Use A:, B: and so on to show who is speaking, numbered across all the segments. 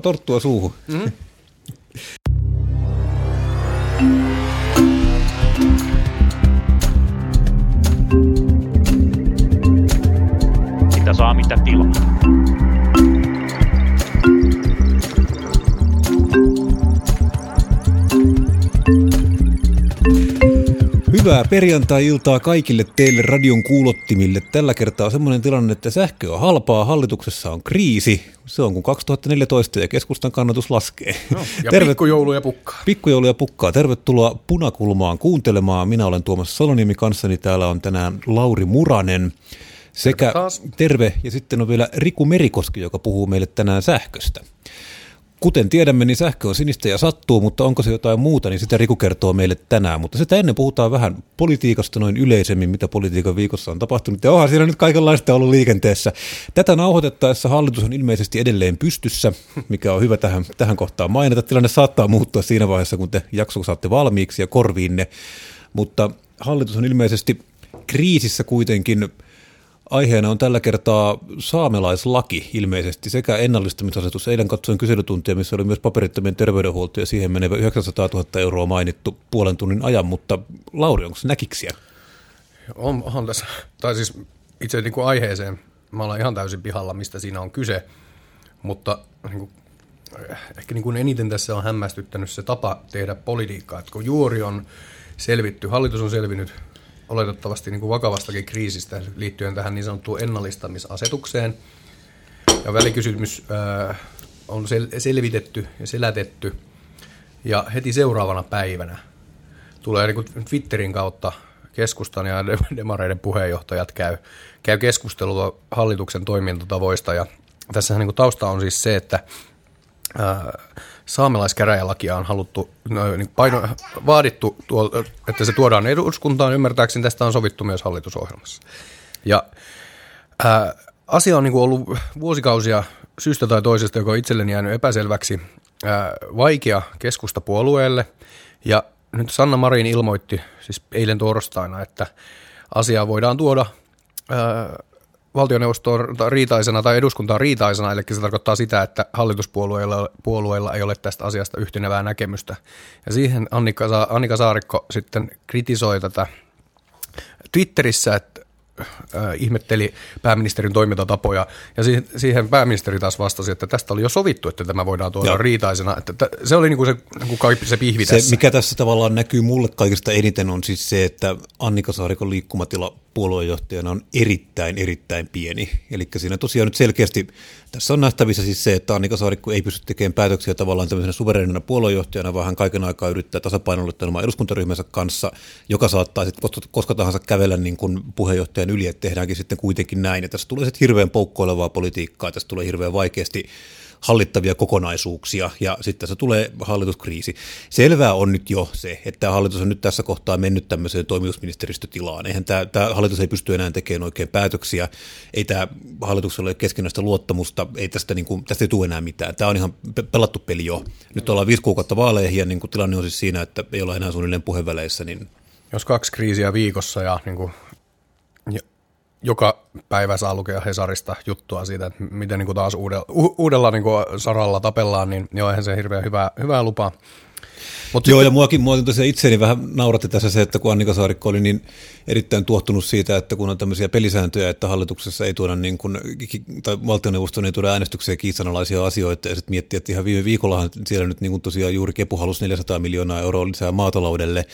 A: torttua suuhun. Mm-hmm.
B: Mitä saa, mitä tilaa.
A: Hyvää perjantai-iltaa kaikille teille radion kuulottimille. Tällä kertaa on semmoinen tilanne, että sähkö on halpaa, hallituksessa on kriisi. Se on kuin 2014 ja keskustan kannatus laskee.
C: No, ja Tervet... pikkujouluja pukkaa.
A: Pikkujouluja pukkaa. Tervetuloa Punakulmaan kuuntelemaan. Minä olen Tuomas Saloniemi kanssani. Täällä on tänään Lauri Muranen. Sekä terve, terve ja sitten on vielä Riku Merikoski, joka puhuu meille tänään sähköstä. Kuten tiedämme, niin sähkö on sinistä ja sattuu, mutta onko se jotain muuta, niin sitä Riku kertoo meille tänään. Mutta sitä ennen puhutaan vähän politiikasta noin yleisemmin, mitä politiikan viikossa on tapahtunut. Ja onhan siinä nyt kaikenlaista ollut liikenteessä. Tätä nauhoitettaessa hallitus on ilmeisesti edelleen pystyssä, mikä on hyvä tähän, tähän kohtaan mainita. Tilanne saattaa muuttua siinä vaiheessa, kun te jakso saatte valmiiksi ja korviinne. Mutta hallitus on ilmeisesti kriisissä kuitenkin Aiheena on tällä kertaa saamelaislaki ilmeisesti sekä ennallistamisasetus. Eilen katsoin kyselytuntia, missä oli myös paperittomien terveydenhuolto ja siihen menevä 900 000 euroa mainittu puolen tunnin ajan, mutta Lauri, onko se näkiksiä?
C: On, on tässä, tai siis itse niin kuin aiheeseen, mä olen ihan täysin pihalla, mistä siinä on kyse, mutta niin kuin, ehkä niin kuin eniten tässä on hämmästyttänyt se tapa tehdä politiikkaa, että kun juuri on selvitty, hallitus on selvinnyt oletettavasti niin kuin vakavastakin kriisistä liittyen tähän niin sanottuun ennallistamisasetukseen. Ja välikysymys äh, on sel- selvitetty ja selätetty. Ja heti seuraavana päivänä tulee niin Twitterin kautta keskustan ja demareiden puheenjohtajat käy, käy keskustelua hallituksen toimintatavoista. Ja tässä niin kuin tausta on siis se, että saamelaiskäräjälakia on haluttu, no, niin paino, vaadittu, että se tuodaan eduskuntaan. Ymmärtääkseni tästä on sovittu myös hallitusohjelmassa. Ja ää, asia on niin kuin ollut vuosikausia syystä tai toisesta, joka on itselleni jäänyt epäselväksi, ää, vaikea keskustapuolueelle. Ja nyt Sanna Marin ilmoitti siis eilen torstaina, että asiaa voidaan tuoda ää, valtioneuvostoon riitaisena tai eduskuntaan riitaisena, eli se tarkoittaa sitä, että hallituspuolueilla puolueilla ei ole tästä asiasta yhtenevää näkemystä. Ja siihen Annika, Annika Saarikko sitten kritisoi tätä Twitterissä, että äh, ihmetteli pääministerin toimintatapoja, ja siihen pääministeri taas vastasi, että tästä oli jo sovittu, että tämä voidaan tuoda Joo. riitaisena. Että se oli niin kuin se, niin kuin se pihvi
A: se, tässä. Mikä tässä tavallaan näkyy mulle kaikista eniten on siis se, että Annika Saarikon liikkumatila puoluejohtajana on erittäin, erittäin pieni. Eli siinä tosiaan nyt selkeästi, tässä on nähtävissä siis se, että Annika Saarikko ei pysty tekemään päätöksiä tavallaan tämmöisenä suvereenina puoluejohtajana, vaan hän kaiken aikaa yrittää tasapainottaa eduskuntaryhmänsä kanssa, joka saattaa sitten koska tahansa kävellä niin kuin puheenjohtajan yli, että tehdäänkin sitten kuitenkin näin. Ja tässä tulee sitten hirveän poukkoilevaa politiikkaa, tässä tulee hirveän vaikeasti hallittavia kokonaisuuksia ja sitten se tulee hallituskriisi. Selvää on nyt jo se, että hallitus on nyt tässä kohtaa mennyt tämmöiseen toimitusministeristötilaan. Eihän tämä, tämä hallitus ei pysty enää tekemään oikein päätöksiä, ei tämä hallituksella ole keskinäistä luottamusta, ei tästä, niin kuin, tästä ei tule enää mitään. Tämä on ihan pelattu peli jo. Nyt ollaan viisi kuukautta vaaleihin ja niin kuin tilanne on siis siinä, että ei olla enää suunnilleen puheväleissä. Niin...
C: Jos kaksi kriisiä viikossa ja niin kuin joka päivä saa lukea Hesarista juttua siitä, että miten niin kuin taas uudella, uudella niin kuin saralla tapellaan, niin joo, eihän se hirveän hyvää, hyvää lupaa.
A: Mut Joo, sitten... ja muakin, mua tosiaan itseäni vähän nauratti tässä se, että kun Annika Saarikko oli niin erittäin tuottunut siitä, että kun on tämmöisiä pelisääntöjä, että hallituksessa ei tuoda niin kuin, tai valtioneuvoston ei tuoda äänestykseen kiistanalaisia asioita, ja sitten miettiä, että ihan viime viikollahan siellä nyt niin kuin tosiaan juuri Kepu halusi 400 miljoonaa euroa lisää maataloudelle,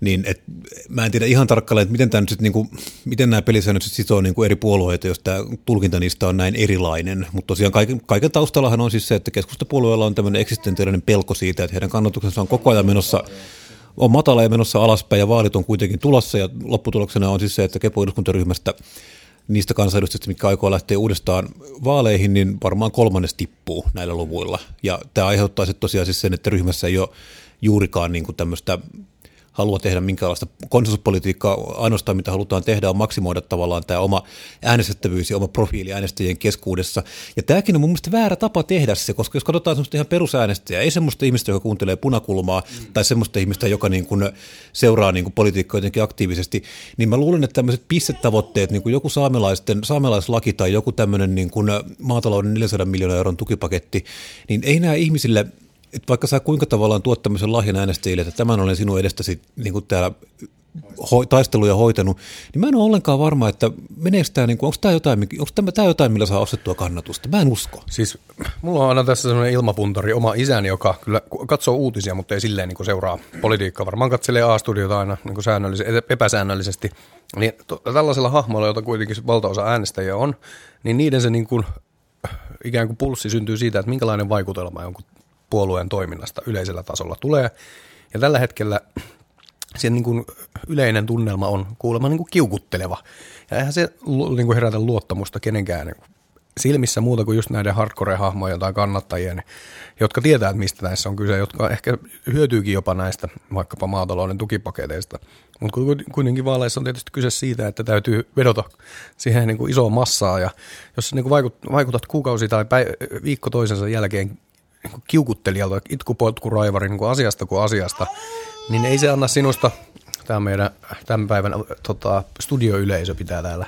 A: niin et, mä en tiedä ihan tarkkaan, että miten, nyt sit, niin kuin, miten nämä pelisäännöt sit sitoo niin kuin eri puolueita, jos tämä tulkinta niistä on näin erilainen. Mutta tosiaan kaiken, kaiken taustallahan on siis se, että keskustapuolueella on tämmöinen eksistentiaalinen pelko siitä, että heidän kannatuksensa on koko ajan menossa on matala ja menossa alaspäin ja vaalit on kuitenkin tulossa ja lopputuloksena on siis se, että Kepo niistä kansanedustajista, mitkä aikoo lähteä uudestaan vaaleihin, niin varmaan kolmannes tippuu näillä luvuilla. Ja tämä aiheuttaa sitten tosiaan siis sen, että ryhmässä ei ole juurikaan niin kuin tämmöistä halua tehdä minkäänlaista konsensuspolitiikkaa. Ainoastaan mitä halutaan tehdä on maksimoida tavallaan tämä oma äänestettävyys ja oma profiili äänestäjien keskuudessa. Ja tämäkin on mun mielestä väärä tapa tehdä se, koska jos katsotaan semmoista ihan perusäänestäjää, ei semmoista ihmistä, joka kuuntelee punakulmaa, mm. tai semmoista ihmistä, joka niin kuin seuraa niin kuin politiikkaa jotenkin aktiivisesti, niin mä luulen, että tämmöiset pistetavoitteet, niin kuin joku saamelaisten, saamelaislaki tai joku tämmöinen niin kuin maatalouden 400 miljoonaa euron tukipaketti, niin ei nämä ihmisille että vaikka sä kuinka tavallaan tuot tämmöisen lahjan äänestäjille, että tämän olen sinun edestäsi niin kuin täällä ho- taisteluja hoitanut, niin mä en ole ollenkaan varma, että meneekö tämä, niin onko tämä jotain, tämä, tämä jotain, millä saa ostettua kannatusta. Mä en usko.
C: Siis mulla on aina tässä sellainen ilmapuntari, oma isäni, joka kyllä katsoo uutisia, mutta ei silleen niin seuraa politiikkaa. Varmaan katselee A-studiota aina niin säännöllisesti, epäsäännöllisesti. Niin to, tällaisella hahmolla, jota kuitenkin valtaosa äänestäjiä on, niin niiden se niin kuin, ikään kuin pulssi syntyy siitä, että minkälainen vaikutelma jonkun puolueen toiminnasta yleisellä tasolla tulee. Ja tällä hetkellä sen niin kuin yleinen tunnelma on kuulemma niin kuin kiukutteleva. Ja eihän se niin kuin herätä luottamusta kenenkään silmissä muuta kuin just näiden hardcore-hahmojen tai kannattajien, jotka tietää, että mistä näissä on kyse, jotka ehkä hyötyykin jopa näistä vaikkapa maatalouden tukipaketeista. Mutta kuitenkin vaaleissa on tietysti kyse siitä, että täytyy vedota siihen niin kuin isoon massaan, ja jos niin kuin vaikutat kuukausi tai päiv- viikko toisensa jälkeen niin kiukuttelijalta, itkupotkuraivari niin kuin asiasta kuin asiasta, niin ei se anna sinusta, tämä meidän tämän päivän tota, studioyleisö pitää täällä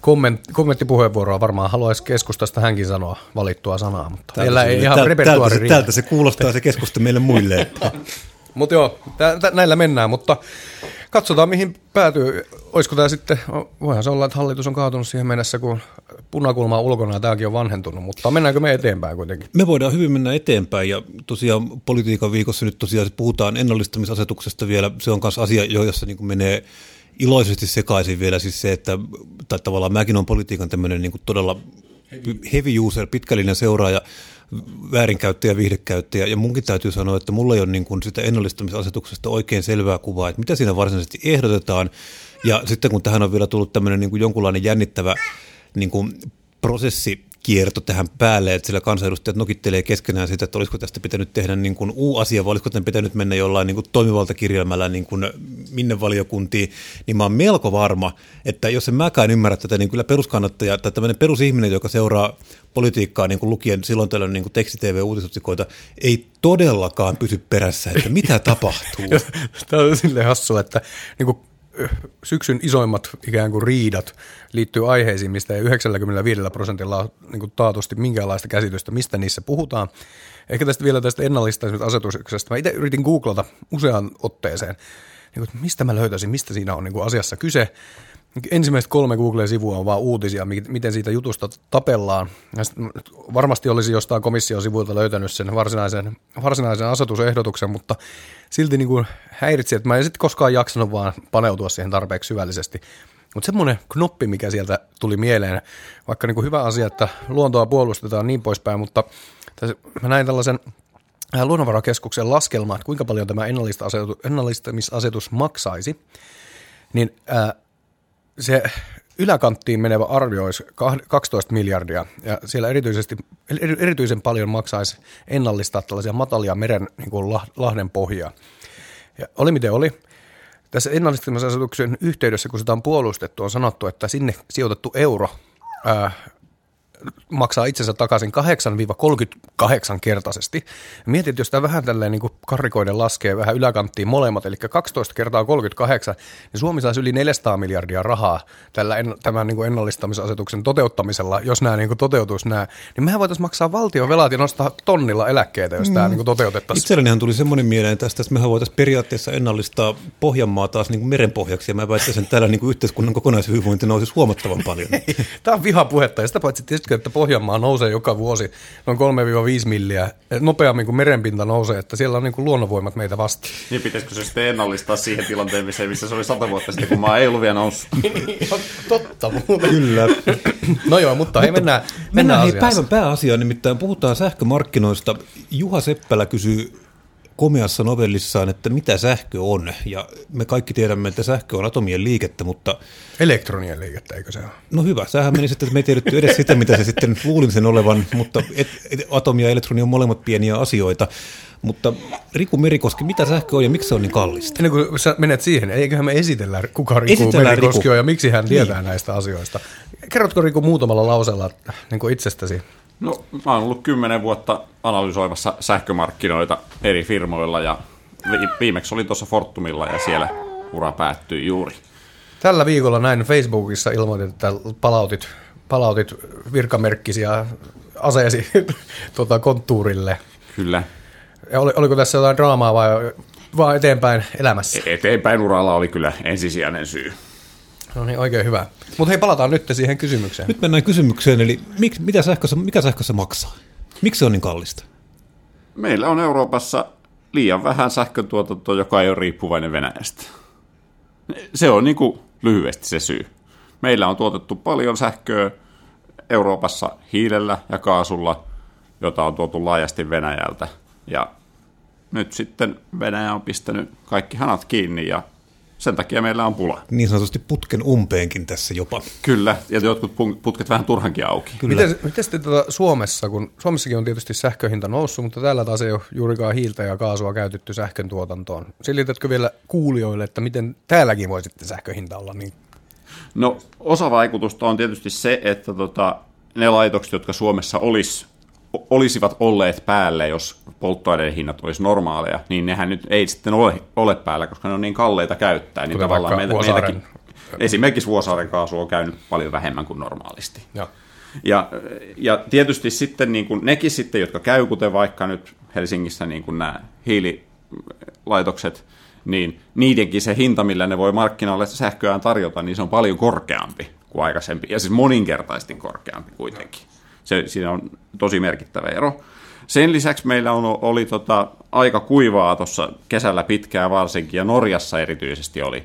C: komment, kommenttipuheenvuoroa varmaan haluaisi keskustasta hänkin sanoa valittua sanaa, mutta
A: täältä ei ihan täältä, täältä, se, täältä se kuulostaa se keskusta meille muille.
C: mutta joo, tä, tä, näillä mennään, mutta katsotaan mihin päätyy. Olisiko tämä sitten, voihan se olla, että hallitus on kaatunut siihen mennessä, kun punakulma on ulkona ja tämäkin on vanhentunut, mutta mennäänkö me eteenpäin kuitenkin?
A: Me voidaan hyvin mennä eteenpäin ja tosiaan politiikan viikossa nyt tosiaan puhutaan ennallistamisasetuksesta vielä. Se on myös asia, jossa niin menee iloisesti sekaisin vielä siis se, että tai tavallaan mäkin on politiikan tämmöinen niin todella heavy user, pitkällinen seuraaja, väärinkäyttäjä, viihdekäyttäjä, ja munkin täytyy sanoa, että mulla ei ole niin kuin sitä ennallistamisasetuksesta oikein selvää kuvaa, että mitä siinä varsinaisesti ehdotetaan, ja sitten kun tähän on vielä tullut tämmöinen niin kuin jonkunlainen jännittävä niin kuin prosessi kierto tähän päälle, että sillä kansanedustajat nokittelee keskenään sitä, että olisiko tästä pitänyt tehdä niin kuin U-asia, vai olisiko tämän pitänyt mennä jollain niin kuin toimivaltakirjelmällä niin kuin minne valiokuntiin, niin mä oon melko varma, että jos en mäkään ymmärrä tätä, niin kyllä peruskannattaja tai tämmöinen perusihminen, joka seuraa politiikkaa niin kuin lukien silloin tällöin niin teksti-TV-uutisotsikoita, ei todellakaan pysy perässä, että mitä tapahtuu.
C: Tämä on silleen hassua, että niin kuin syksyn isoimmat ikään kuin riidat liittyy aiheisiin, mistä ei 95 prosentilla ole niin kuin taatusti minkäänlaista käsitystä, mistä niissä puhutaan. Ehkä tästä vielä tästä ennallistamisasetuksesta. Mä itse yritin googlata useaan otteeseen, niin kuin, mistä mä löytäisin, mistä siinä on niin kuin asiassa kyse. Ensimmäiset kolme Google-sivua on vaan uutisia, miten siitä jutusta tapellaan. Varmasti olisi jostain komission sivuilta löytänyt sen varsinaisen, varsinaisen asetusehdotuksen, mutta silti niin kuin häiritsi, että mä en sitten koskaan jaksanut vaan paneutua siihen tarpeeksi syvällisesti. Mutta semmoinen knoppi, mikä sieltä tuli mieleen, vaikka niin kuin hyvä asia, että luontoa puolustetaan niin poispäin, mutta tässä, mä näin tällaisen äh, luonnonvarakeskuksen laskelman, että kuinka paljon tämä ennallistamisasetus maksaisi, niin ää, äh, se yläkanttiin menevä arvio olisi 12 miljardia, ja siellä erityisesti, erityisen paljon maksaisi ennallistaa tällaisia matalia meren niin kuin lahden pohjaa. Ja oli miten oli. Tässä ennallistamisasetuksen yhteydessä, kun sitä on puolustettu, on sanottu, että sinne sijoitettu euro ää, maksaa itsensä takaisin 8-38 kertaisesti. Mietit, jos tämä vähän tälleen niin karrikoiden laskee vähän yläkanttiin molemmat, eli 12 kertaa 38, niin Suomi saisi yli 400 miljardia rahaa tällä en, tämän niin ennallistamisasetuksen toteuttamisella, jos nämä niin toteutuisi nämä. Niin mehän voitaisiin maksaa valtion velat ja nostaa tonnilla eläkkeitä, jos mm. tämä niin toteutettaisiin.
A: Itsellenihan tuli semmoinen mieleen tästä, että mehän voitaisiin periaatteessa ennallistaa Pohjanmaa taas niin merenpohjaksi, ja mä väittäisin, että täällä niin yhteiskunnan kokonaishyvinvointi nousisi huomattavan paljon.
C: tämä on vihapuhetta, ja sitä paitsi tietysti, että Pohjanmaa nousee joka vuosi noin 3-5 milliä nopeammin kuin merenpinta nousee, että siellä on niin kuin luonnonvoimat meitä vastaan.
B: Niin pitäisikö se sitten ennallistaa siihen tilanteen, missä, se oli sata vuotta sitten, kun maa ei ollut vielä noussut?
C: Niin, totta muuten.
A: Kyllä.
C: no joo, mutta hei, mennään, mennään, mennään
A: hei, päivän pääasiaan, nimittäin puhutaan sähkömarkkinoista. Juha Seppälä kysyy komeassa novellissaan, että mitä sähkö on. Ja me kaikki tiedämme, että sähkö on atomien liikettä, mutta...
C: Elektronien liikettä, eikö se ole?
A: No hyvä, sähän meni sitten, että me ei tiedetty edes sitä, mitä se sitten luulin sen olevan, mutta et, et, atomi ja elektroni on molemmat pieniä asioita. Mutta Riku Merikoski, mitä sähkö on ja miksi se on niin kallista?
C: Ennen kuin sä menet siihen, eiköhän me esitellä, kuka Riku esitellään Merikoski Riku. on ja miksi hän tietää niin. näistä asioista. Kerrotko Riku muutamalla lauseella niin itsestäsi?
B: No mä oon ollut kymmenen vuotta analysoimassa sähkömarkkinoita eri firmoilla ja viimeksi olin tuossa Fortumilla ja siellä ura päättyi juuri.
C: Tällä viikolla näin Facebookissa ilmoitin, että palautit, palautit virkamerkkisiä aseesi tuota, konttuurille.
B: Kyllä.
C: Ja oli, oliko tässä jotain draamaa vai vaan eteenpäin elämässä?
B: E- eteenpäin uralla oli kyllä ensisijainen syy.
C: No niin, oikein hyvä. Mutta hei, palataan nyt siihen kysymykseen.
A: Nyt mennään kysymykseen, eli mik, mitä sähkössä, mikä sähkössä maksaa? Miksi se on niin kallista?
B: Meillä on Euroopassa liian vähän sähköntuotantoa, joka ei ole riippuvainen Venäjästä. Se on niin kuin lyhyesti se syy. Meillä on tuotettu paljon sähköä Euroopassa hiilellä ja kaasulla, jota on tuotu laajasti Venäjältä. Ja nyt sitten Venäjä on pistänyt kaikki hanat kiinni ja sen takia meillä on pula.
A: Niin sanotusti putken umpeenkin tässä jopa.
B: Kyllä, ja jotkut putket vähän turhankin auki.
C: Kyllä. Miten, miten sitten tuota Suomessa, kun Suomessakin on tietysti sähköhinta noussut, mutta täällä taas ei ole juurikaan hiiltä ja kaasua käytetty sähkön tuotantoon. Selitätkö vielä kuulijoille, että miten täälläkin voi sitten sähköhinta olla niin?
B: No osa vaikutusta on tietysti se, että tota, ne laitokset, jotka Suomessa olisi olisivat olleet päälle, jos polttoaineiden hinnat olisi normaaleja, niin nehän nyt ei sitten ole, ole päällä, koska ne on niin kalleita käyttää. Niin tavallaan meiltä, meiltäkin, esimerkiksi Vuosaaren kaasu on käynyt paljon vähemmän kuin normaalisti. Ja, ja, ja tietysti sitten niin kuin nekin sitten, jotka käy, kuten vaikka nyt Helsingissä niin kuin nämä hiililaitokset, niin niidenkin se hinta, millä ne voi markkinoille sähköään tarjota, niin se on paljon korkeampi kuin aikaisempi, ja siis moninkertaisesti korkeampi kuitenkin. Se, siinä on tosi merkittävä ero. Sen lisäksi meillä on, oli tota, aika kuivaa tuossa kesällä pitkään varsinkin, ja Norjassa erityisesti oli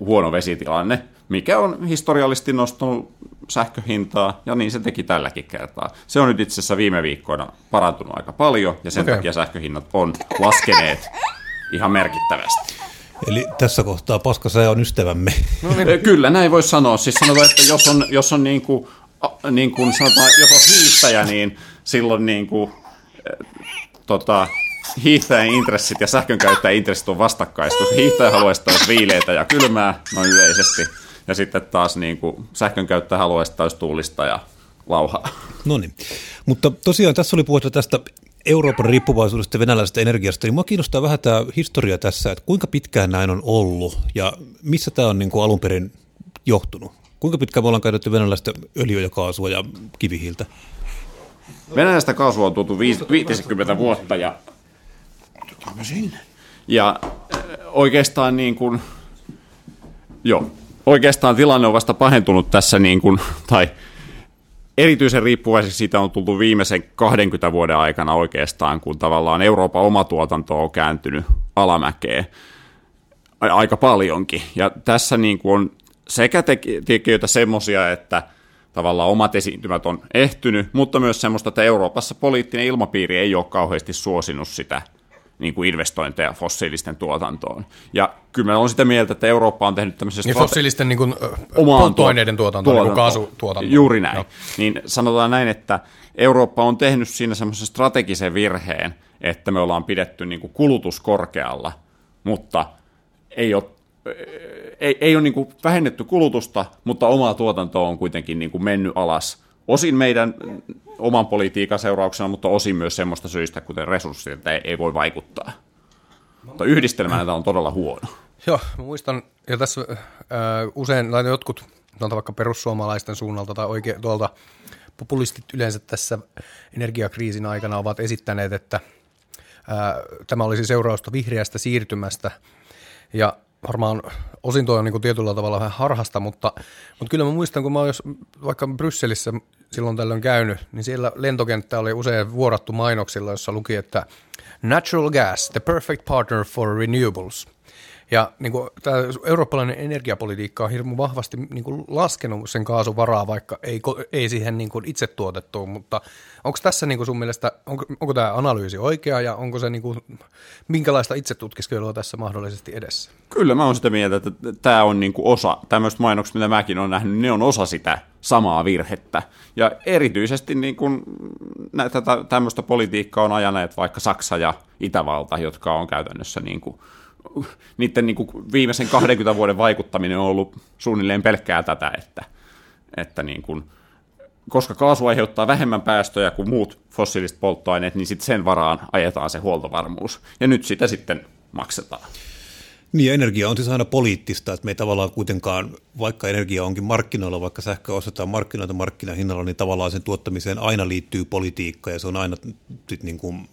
B: huono vesitilanne, mikä on historiallisesti nostanut sähköhintaa, ja niin se teki tälläkin kertaa. Se on nyt itse asiassa viime viikkoina parantunut aika paljon, ja sen okay. takia sähköhinnat on laskeneet ihan merkittävästi.
A: Eli tässä kohtaa paskasää on ystävämme.
B: No niin. Kyllä, näin voisi sanoa. Siis sanotaan, että jos on, jos on niin kuin niin kuin sanotaan, jos on hiihtäjä, niin silloin niin kuin, tota, hiihtäjän intressit ja sähkönkäyttäjän intressit on vastakkain, koska hiihtäjä haluaisi taas viileitä ja kylmää noin yleisesti, ja sitten taas niin kuin, sähkönkäyttäjä haluaisi taas tuulista ja lauhaa.
A: No niin, mutta tosiaan tässä oli puhetta tästä Euroopan riippuvaisuudesta venäläisestä energiasta, niin minua kiinnostaa vähän tämä historia tässä, että kuinka pitkään näin on ollut ja missä tämä on niin kuin alun perin johtunut? Kuinka pitkään me ollaan käytetty venäläistä öljyä ja kaasua ja kivihiiltä?
B: Venäläistä kaasua on tuotu 50 vuotta ja, ja oikeastaan niin kuin, joo, oikeastaan tilanne on vasta pahentunut tässä niin kuin, tai erityisen riippuvaiseksi siitä on tultu viimeisen 20 vuoden aikana oikeastaan, kun tavallaan Euroopan oma tuotanto on kääntynyt alamäkeen aika paljonkin. Ja tässä niin kuin on sekä tekijöitä semmoisia, että tavallaan omat esiintymät on ehtynyt, mutta myös semmoista, että Euroopassa poliittinen ilmapiiri ei ole kauheasti suosinut sitä niin kuin investointeja fossiilisten tuotantoon. Ja kyllä mä olen sitä mieltä, että Eurooppa on tehnyt tämmöisestä...
C: Niin fossiilisten niin kuin, polttoaineiden tuotantoon, tuotanto, niin kaasutuotantoon.
B: Juuri näin. No. Niin sanotaan näin, että Eurooppa on tehnyt siinä semmoisen strategisen virheen, että me ollaan pidetty niin kuin kulutus korkealla, mutta ei ole ei, ei ole niin kuin vähennetty kulutusta, mutta omaa tuotantoa on kuitenkin niin kuin mennyt alas. Osin meidän oman politiikan seurauksena, mutta osin myös semmoista syistä, kuten resurssit, ei, ei voi vaikuttaa. Mutta yhdistelmänä tämä on todella huono.
C: Joo, muistan, ja tässä äh, usein tai jotkut, vaikka perussuomalaisten suunnalta tai oikein tuolta populistit yleensä tässä energiakriisin aikana ovat esittäneet, että äh, tämä olisi seurausta vihreästä siirtymästä. Ja varmaan osin tuo on niin tietyllä tavalla vähän harhasta, mutta, mutta kyllä mä muistan, kun mä oon jos vaikka Brysselissä silloin tällöin käynyt, niin siellä lentokenttä oli usein vuorattu mainoksilla, jossa luki, että natural gas, the perfect partner for renewables. Ja niin kuin, tämä eurooppalainen energiapolitiikka on hirmu vahvasti niin kuin, laskenut sen kaasun varaa, vaikka ei, ei siihen niin kuin, itse tuotettu, mutta onko tässä niin kuin, sun mielestä, onko, onko tämä analyysi oikea ja onko se niin kuin, minkälaista itsetutkiskelua tässä mahdollisesti edessä?
B: Kyllä mä oon sitä mieltä, että tämä on niin kuin osa, tämmöistä mainokset, mitä mäkin olen nähnyt, ne on osa sitä samaa virhettä. Ja erityisesti niin kuin, näitä, tämmöistä politiikkaa on ajaneet vaikka Saksa ja Itävalta, jotka on käytännössä niin kuin, niiden niin kuin viimeisen 20 vuoden vaikuttaminen on ollut suunnilleen pelkkää tätä, että, että niin kuin, koska kaasu aiheuttaa vähemmän päästöjä kuin muut fossiiliset polttoaineet, niin sitten sen varaan ajetaan se huoltovarmuus. Ja nyt sitä sitten maksetaan.
A: Niin, energia on siis aina poliittista, että me ei tavallaan kuitenkaan, vaikka energia onkin markkinoilla, vaikka sähkö ostetaan markkinoilta markkinahinnalla, niin tavallaan sen tuottamiseen aina liittyy politiikka ja se on aina sit niin kuin,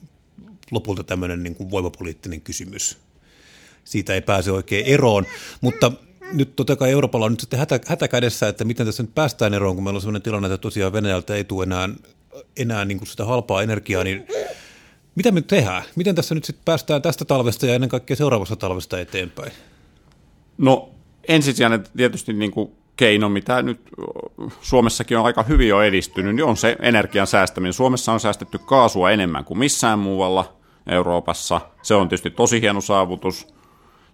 A: lopulta tämmöinen niin kuin voimapoliittinen kysymys siitä ei pääse oikein eroon. Mutta nyt totta kai Euroopalla on nyt sitten hätä, hätäkädessä, että miten tässä nyt päästään eroon, kun meillä on sellainen tilanne, että tosiaan Venäjältä ei tule enää, enää niin kuin sitä halpaa energiaa, niin mitä me tehdään? Miten tässä nyt sitten päästään tästä talvesta ja ennen kaikkea seuraavasta talvesta eteenpäin?
B: No ensisijainen tietysti niin kuin keino, mitä nyt Suomessakin on aika hyvin jo edistynyt, niin on se energian säästäminen. Suomessa on säästetty kaasua enemmän kuin missään muualla Euroopassa. Se on tietysti tosi hieno saavutus.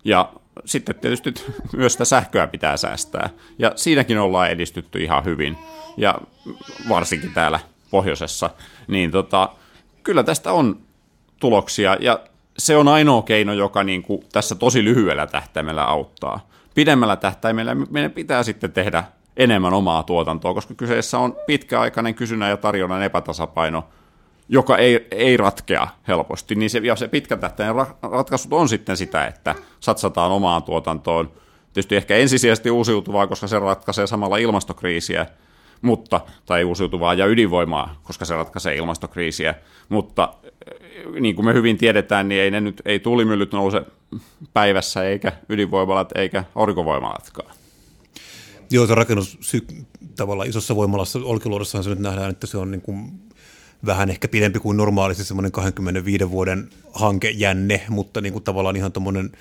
B: Ja sitten tietysti myös sitä sähköä pitää säästää. Ja siinäkin ollaan edistytty ihan hyvin. Ja varsinkin täällä pohjoisessa. Niin tota, kyllä tästä on tuloksia. Ja se on ainoa keino, joka niin kuin tässä tosi lyhyellä tähtäimellä auttaa. Pidemmällä tähtäimellä meidän pitää sitten tehdä enemmän omaa tuotantoa, koska kyseessä on pitkäaikainen kysynnän ja tarjonnan epätasapaino – joka ei, ei ratkea helposti, niin se, ja se pitkän tähtäinen ratkaisut on sitten sitä, että satsataan omaan tuotantoon, tietysti ehkä ensisijaisesti uusiutuvaa, koska se ratkaisee samalla ilmastokriisiä, mutta, tai uusiutuvaa ja ydinvoimaa, koska se ratkaisee ilmastokriisiä, mutta eh, niin kuin me hyvin tiedetään, niin ei ne nyt, ei tuulimyllyt nouse päivässä, eikä ydinvoimalat, eikä aurinkovoimalatkaan.
A: Joo, se rakennus tavallaan isossa voimalassa Olkiluodossahan se nyt nähdään, että se on niin kuin vähän ehkä pidempi kuin normaalisti semmoinen 25 vuoden hankejänne, mutta niin kuin tavallaan ihan tuommoinen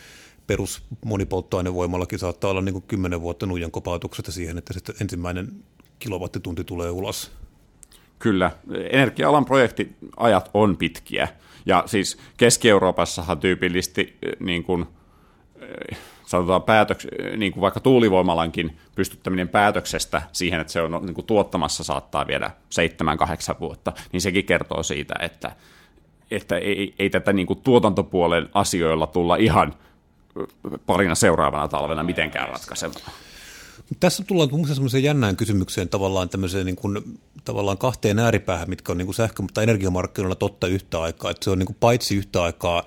A: perus monipolttoainevoimallakin saattaa olla niin kuin 10 vuotta nuijan kopautuksesta siihen, että sitten ensimmäinen kilowattitunti tulee ulos.
B: Kyllä, energia-alan projektiajat on pitkiä. Ja siis Keski-Euroopassahan tyypillisesti niin kuin, sanotaan päätöks, niin kuin vaikka tuulivoimalankin pystyttäminen päätöksestä siihen, että se on niin kuin tuottamassa saattaa viedä 7-8 vuotta, niin sekin kertoo siitä, että, että ei, ei tätä niin kuin tuotantopuolen asioilla tulla ihan parina seuraavana talvena mitenkään ratkaisemaan.
A: Tässä tullaan semmoiseen jännään kysymykseen tavallaan niin kuin, tavallaan kahteen ääripäähän, mitkä on niin kuin sähkö- mutta energiamarkkinoilla totta yhtä aikaa. Että se on niin kuin paitsi yhtä aikaa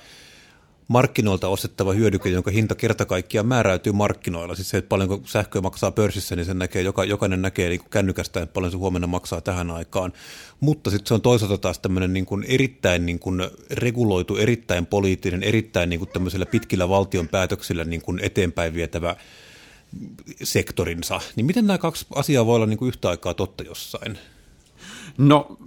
A: markkinoilta ostettava hyödyke, jonka hinta kerta kaikkiaan määräytyy markkinoilla. Siis se, että paljonko sähköä maksaa pörssissä, niin sen näkee, joka, jokainen näkee niin kännykästä, että paljon se huomenna maksaa tähän aikaan. Mutta sitten se on toisaalta taas tämmöinen niin kuin erittäin niin kuin reguloitu, erittäin poliittinen, erittäin niin kuin tämmöisellä pitkillä valtion päätöksillä niin kuin eteenpäin vietävä sektorinsa. Niin miten nämä kaksi asiaa voi olla niin kuin yhtä aikaa totta jossain?
B: No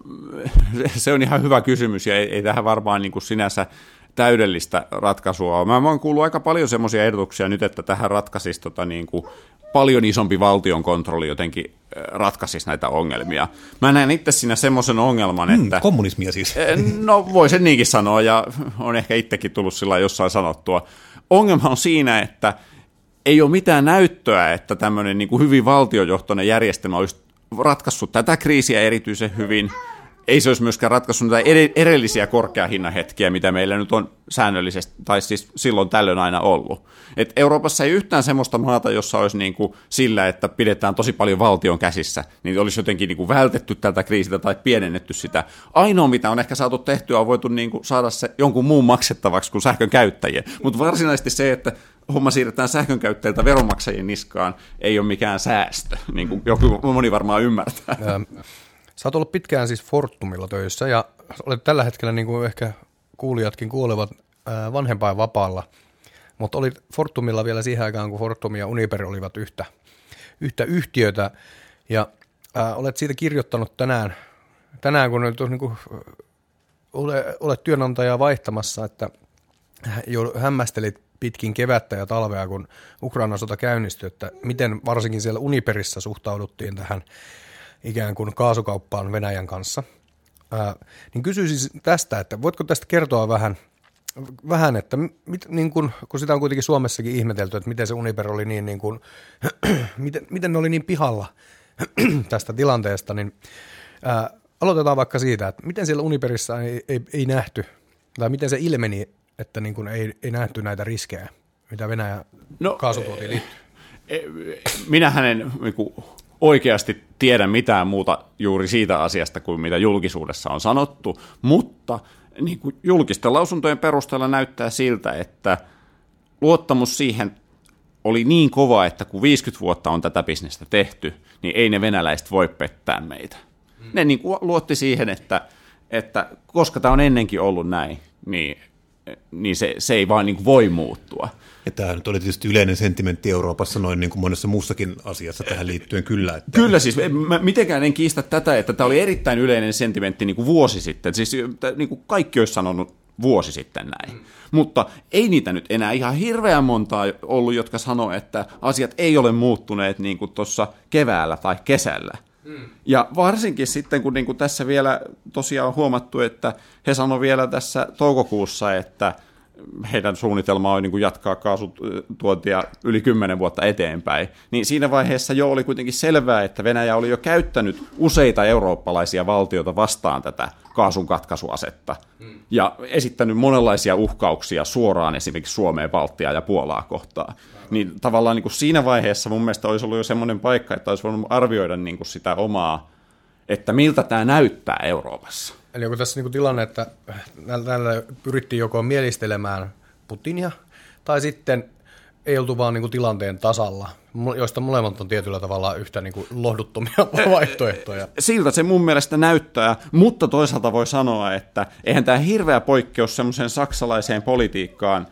B: se on ihan hyvä kysymys ja ei, ei tähän varmaan niin kuin sinänsä täydellistä ratkaisua on. Mä oon kuullut aika paljon semmoisia ehdotuksia nyt, että tähän ratkaisisi tota, niin kuin paljon isompi valtion kontrolli jotenkin ratkaisisi näitä ongelmia. Mä näen itse siinä semmoisen ongelman, mm, että...
A: Kommunismia siis.
B: No voi sen niinkin sanoa, ja on ehkä itsekin tullut sillä jossain sanottua. Ongelma on siinä, että ei ole mitään näyttöä, että tämmöinen niin kuin hyvin valtiojohtoinen järjestelmä olisi ratkaissut tätä kriisiä erityisen hyvin – ei se olisi myöskään ratkaissut näitä erillisiä korkeahinnahetkiä, mitä meillä nyt on säännöllisesti, tai siis silloin tällöin aina ollut. Et Euroopassa ei yhtään semmoista maata, jossa olisi niin kuin sillä, että pidetään tosi paljon valtion käsissä, niin olisi jotenkin niin kuin vältetty tältä kriisiltä tai pienennetty sitä. Ainoa, mitä on ehkä saatu tehtyä, on voitu niin kuin saada se jonkun muun maksettavaksi kuin sähkön käyttäjien. Mutta varsinaisesti se, että homma siirretään sähkön käyttäjiltä veronmaksajien niskaan, ei ole mikään säästö, niin kuin joku moni varmaan ymmärtää.
C: Sä oot ollut pitkään siis Fortumilla töissä ja olet tällä hetkellä, niin kuin ehkä kuulijatkin kuulevat, vanhempain vapaalla, mutta olit Fortumilla vielä siihen aikaan, kun Fortum ja Uniper olivat yhtä, yhtä yhtiötä. Ja ää, olet siitä kirjoittanut tänään, tänään kun nyt niin kuin, ole, olet työnantajaa vaihtamassa, että jo hämmästelit pitkin kevättä ja talvea, kun Ukrainan sota käynnistyi, että miten varsinkin siellä Uniperissa suhtauduttiin tähän ikään kuin kaasukauppaan Venäjän kanssa. Ää, niin kysyisin tästä, että voitko tästä kertoa vähän, vähän että mit, niin kun, kun sitä on kuitenkin Suomessakin ihmetelty, että miten se Uniper oli niin, niin kun, miten, miten ne oli niin pihalla tästä tilanteesta, niin ää, aloitetaan vaikka siitä, että miten siellä Uniperissa ei, ei, ei nähty, tai miten se ilmeni, että niin kun ei, ei nähty näitä riskejä, mitä Venäjän no, kaasutuotiin liittyy?
B: E, e, minähän en niin kuin, oikeasti tiedä mitään muuta juuri siitä asiasta kuin mitä julkisuudessa on sanottu, mutta niin kuin julkisten lausuntojen perusteella näyttää siltä, että luottamus siihen oli niin kova, että kun 50 vuotta on tätä bisnestä tehty, niin ei ne venäläiset voi pettää meitä. Ne niin kuin luotti siihen, että, että koska tämä on ennenkin ollut näin, niin, niin se, se ei vaan niin kuin voi muuttua.
A: Ja tämä nyt oli tietysti yleinen sentimentti Euroopassa noin niin kuin monessa muussakin asiassa tähän liittyen kyllä. Että...
B: Kyllä siis, mä mitenkään en kiistä tätä, että tämä oli erittäin yleinen sentimentti niin kuin vuosi sitten. Siis niin kuin kaikki olisi sanonut vuosi sitten näin. Mutta ei niitä nyt enää ihan hirveän montaa ollut, jotka sanoo, että asiat ei ole muuttuneet niin kuin tuossa keväällä tai kesällä. Mm. Ja varsinkin sitten, kun niin kuin tässä vielä tosiaan on huomattu, että he sanoivat vielä tässä toukokuussa, että heidän suunnitelma on niin jatkaa kaasutuontia yli kymmenen vuotta eteenpäin, niin siinä vaiheessa jo oli kuitenkin selvää, että Venäjä oli jo käyttänyt useita eurooppalaisia valtioita vastaan tätä kaasun katkaisuasetta ja esittänyt monenlaisia uhkauksia suoraan esimerkiksi Suomeen, Baltiaa ja Puolaa kohtaan. Niin tavallaan niin kuin siinä vaiheessa mun mielestä olisi ollut jo semmoinen paikka, että olisi voinut arvioida niin kuin sitä omaa, että miltä tämä näyttää Euroopassa.
C: Eli onko tässä niin tilanne, että näillä pyrittiin joko mielistelemään Putinia, tai sitten ei oltu vaan niin tilanteen tasalla, joista molemmat on tietyllä tavalla yhtä niin kuin lohduttomia vaihtoehtoja.
B: Siltä se mun mielestä näyttää, mutta toisaalta voi sanoa, että eihän tämä hirveä poikkeus semmoiseen saksalaiseen politiikkaan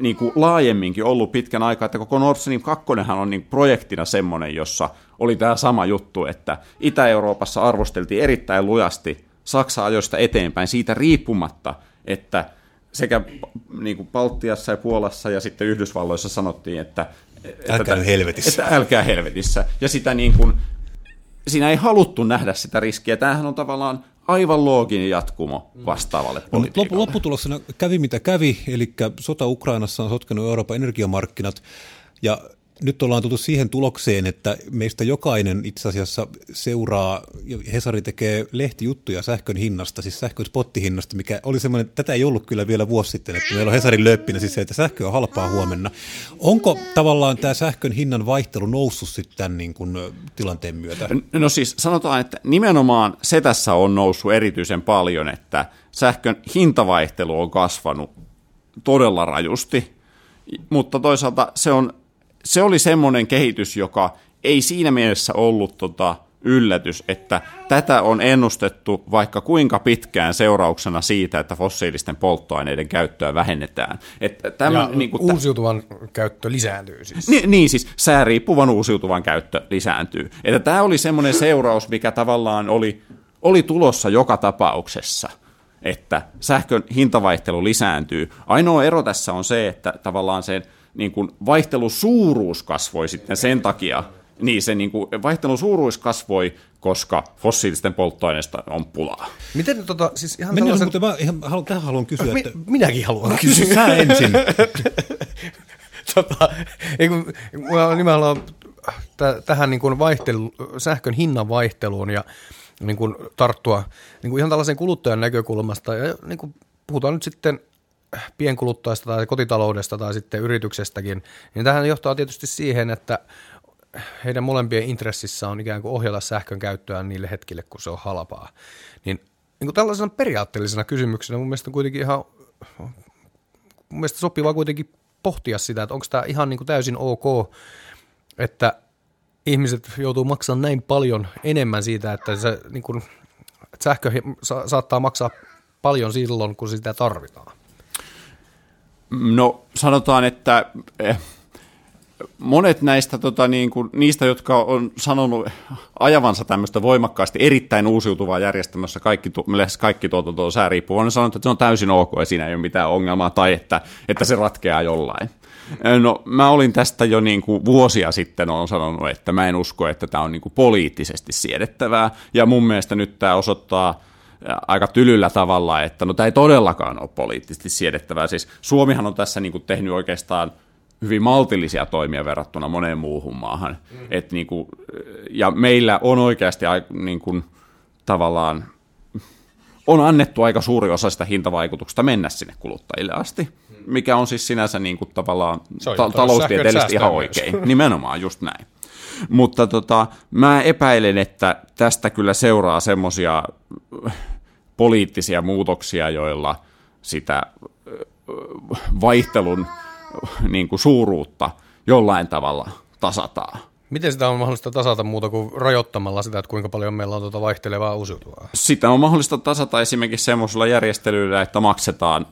B: niin kuin laajemminkin ollut pitkän aikaa, että koko Nord Stream 2 on niin projektina semmoinen, jossa oli tämä sama juttu, että Itä-Euroopassa arvosteltiin erittäin lujasti Saksa ajoista eteenpäin siitä riippumatta, että sekä niin kuin Baltiassa ja Puolassa ja sitten Yhdysvalloissa sanottiin, että,
A: älkää että, helvetissä.
B: Että älkää helvetissä. Ja sitä niin kuin, siinä ei haluttu nähdä sitä riskiä. Tämähän on tavallaan aivan looginen jatkumo vastaavalle no, politiikalle.
A: Lopputuloksena kävi mitä kävi, eli sota Ukrainassa on sotkenut Euroopan energiamarkkinat, ja nyt ollaan tultu siihen tulokseen, että meistä jokainen itse asiassa seuraa, Hesari tekee lehtijuttuja sähkön hinnasta, siis sähkön spottihinnasta, mikä oli semmoinen, tätä ei ollut kyllä vielä vuosi sitten, että meillä on Hesarin löppinä siis se, että sähkö on halpaa huomenna. Onko tavallaan tämä sähkön hinnan vaihtelu noussut sitten tämän niin kuin, tilanteen myötä?
B: No siis sanotaan, että nimenomaan se tässä on noussut erityisen paljon, että sähkön hintavaihtelu on kasvanut todella rajusti, mutta toisaalta se on se oli semmoinen kehitys, joka ei siinä mielessä ollut tota yllätys, että tätä on ennustettu vaikka kuinka pitkään seurauksena siitä, että fossiilisten polttoaineiden käyttöä vähennetään.
C: Että tämän, ja niin kuin, uusiutuvan t- käyttö lisääntyy siis.
B: Niin, niin siis sääriippuvan uusiutuvan käyttö lisääntyy. Että tämä oli semmoinen seuraus, mikä tavallaan oli, oli tulossa joka tapauksessa että sähkön hintavaihtelu lisääntyy. Ainoa ero tässä on se, että tavallaan se niin kuin vaihtelusuuruus kasvoi sitten sen takia, niin se niin kuin vaihtelun suuruus kasvoi, koska fossiilisten polttoaineista on pulaa.
C: Miten tota, siis ihan
A: Mennään, tällaisen... mutta mä ihan, haluan, tähän haluan kysyä.
C: Mi- että... Minäkin haluan kysyä.
A: Sä ensin.
C: tota, ei kun, nimenomaan t- tähän niin kuin vaihtelu, sähkön hinnan vaihteluun ja niin kuin tarttua niin kuin ihan tällaisen kuluttajan näkökulmasta. Ja niin kuin puhutaan nyt sitten pienkuluttajasta tai kotitaloudesta tai sitten yrityksestäkin, niin tähän johtaa tietysti siihen, että heidän molempien intressissä on ikään kuin ohjata sähkön käyttöä niille hetkille, kun se on halpaa. Niin, niin kuin tällaisena periaatteellisena kysymyksenä mun mielestä kuitenkin ihan, mun mielestä sopivaa kuitenkin pohtia sitä, että onko tämä ihan niin kuin täysin ok, että ihmiset joutuu maksamaan näin paljon enemmän siitä, että se niin kuin, että sähkö sa- saattaa maksaa paljon silloin, kun sitä tarvitaan.
B: No sanotaan, että eh, monet näistä tota, niin kuin, niistä, jotka on sanonut ajavansa tämmöistä voimakkaasti erittäin uusiutuvaa järjestelmässä, kaikki, lähes kaikki tuotanto on sääriippuva, on sanonut, että se on täysin ok ja siinä ei ole mitään ongelmaa tai että, että se ratkeaa jollain. No mä olin tästä jo niin kuin vuosia sitten on sanonut, että mä en usko, että tämä on niin kuin poliittisesti siedettävää ja mun mielestä nyt tämä osoittaa aika tylyllä tavalla, että no tämä ei todellakaan ole poliittisesti siedettävää. Siis Suomihan on tässä niin kuin tehnyt oikeastaan hyvin maltillisia toimia verrattuna moneen muuhun maahan. Mm. Et niin kuin, ja meillä on oikeasti niin kuin, tavallaan on annettu aika suuri osa sitä hintavaikutuksesta mennä sinne kuluttajille asti, mikä on siis sinänsä niin kuin tavallaan ta- taloustieteellisesti ihan oikein. Myös. Nimenomaan, just näin. Mutta tota, mä epäilen, että tästä kyllä seuraa semmoisia poliittisia muutoksia, joilla sitä vaihtelun niin kuin suuruutta jollain tavalla tasataan.
C: Miten sitä on mahdollista tasata muuta kuin rajoittamalla sitä, että kuinka paljon meillä on tuota vaihtelevaa uusiutuvaa?
B: Sitä on mahdollista tasata esimerkiksi semmoisella järjestelyllä, että maksetaan